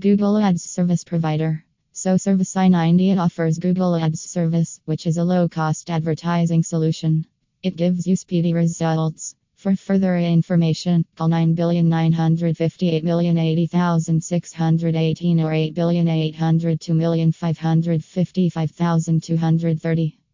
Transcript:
Google Ads Service Provider. SEO Service in India offers Google Ads Service, which is a low cost advertising solution. It gives you speedy results. For further information, call 9,958,080,618 or 8,802,555,230.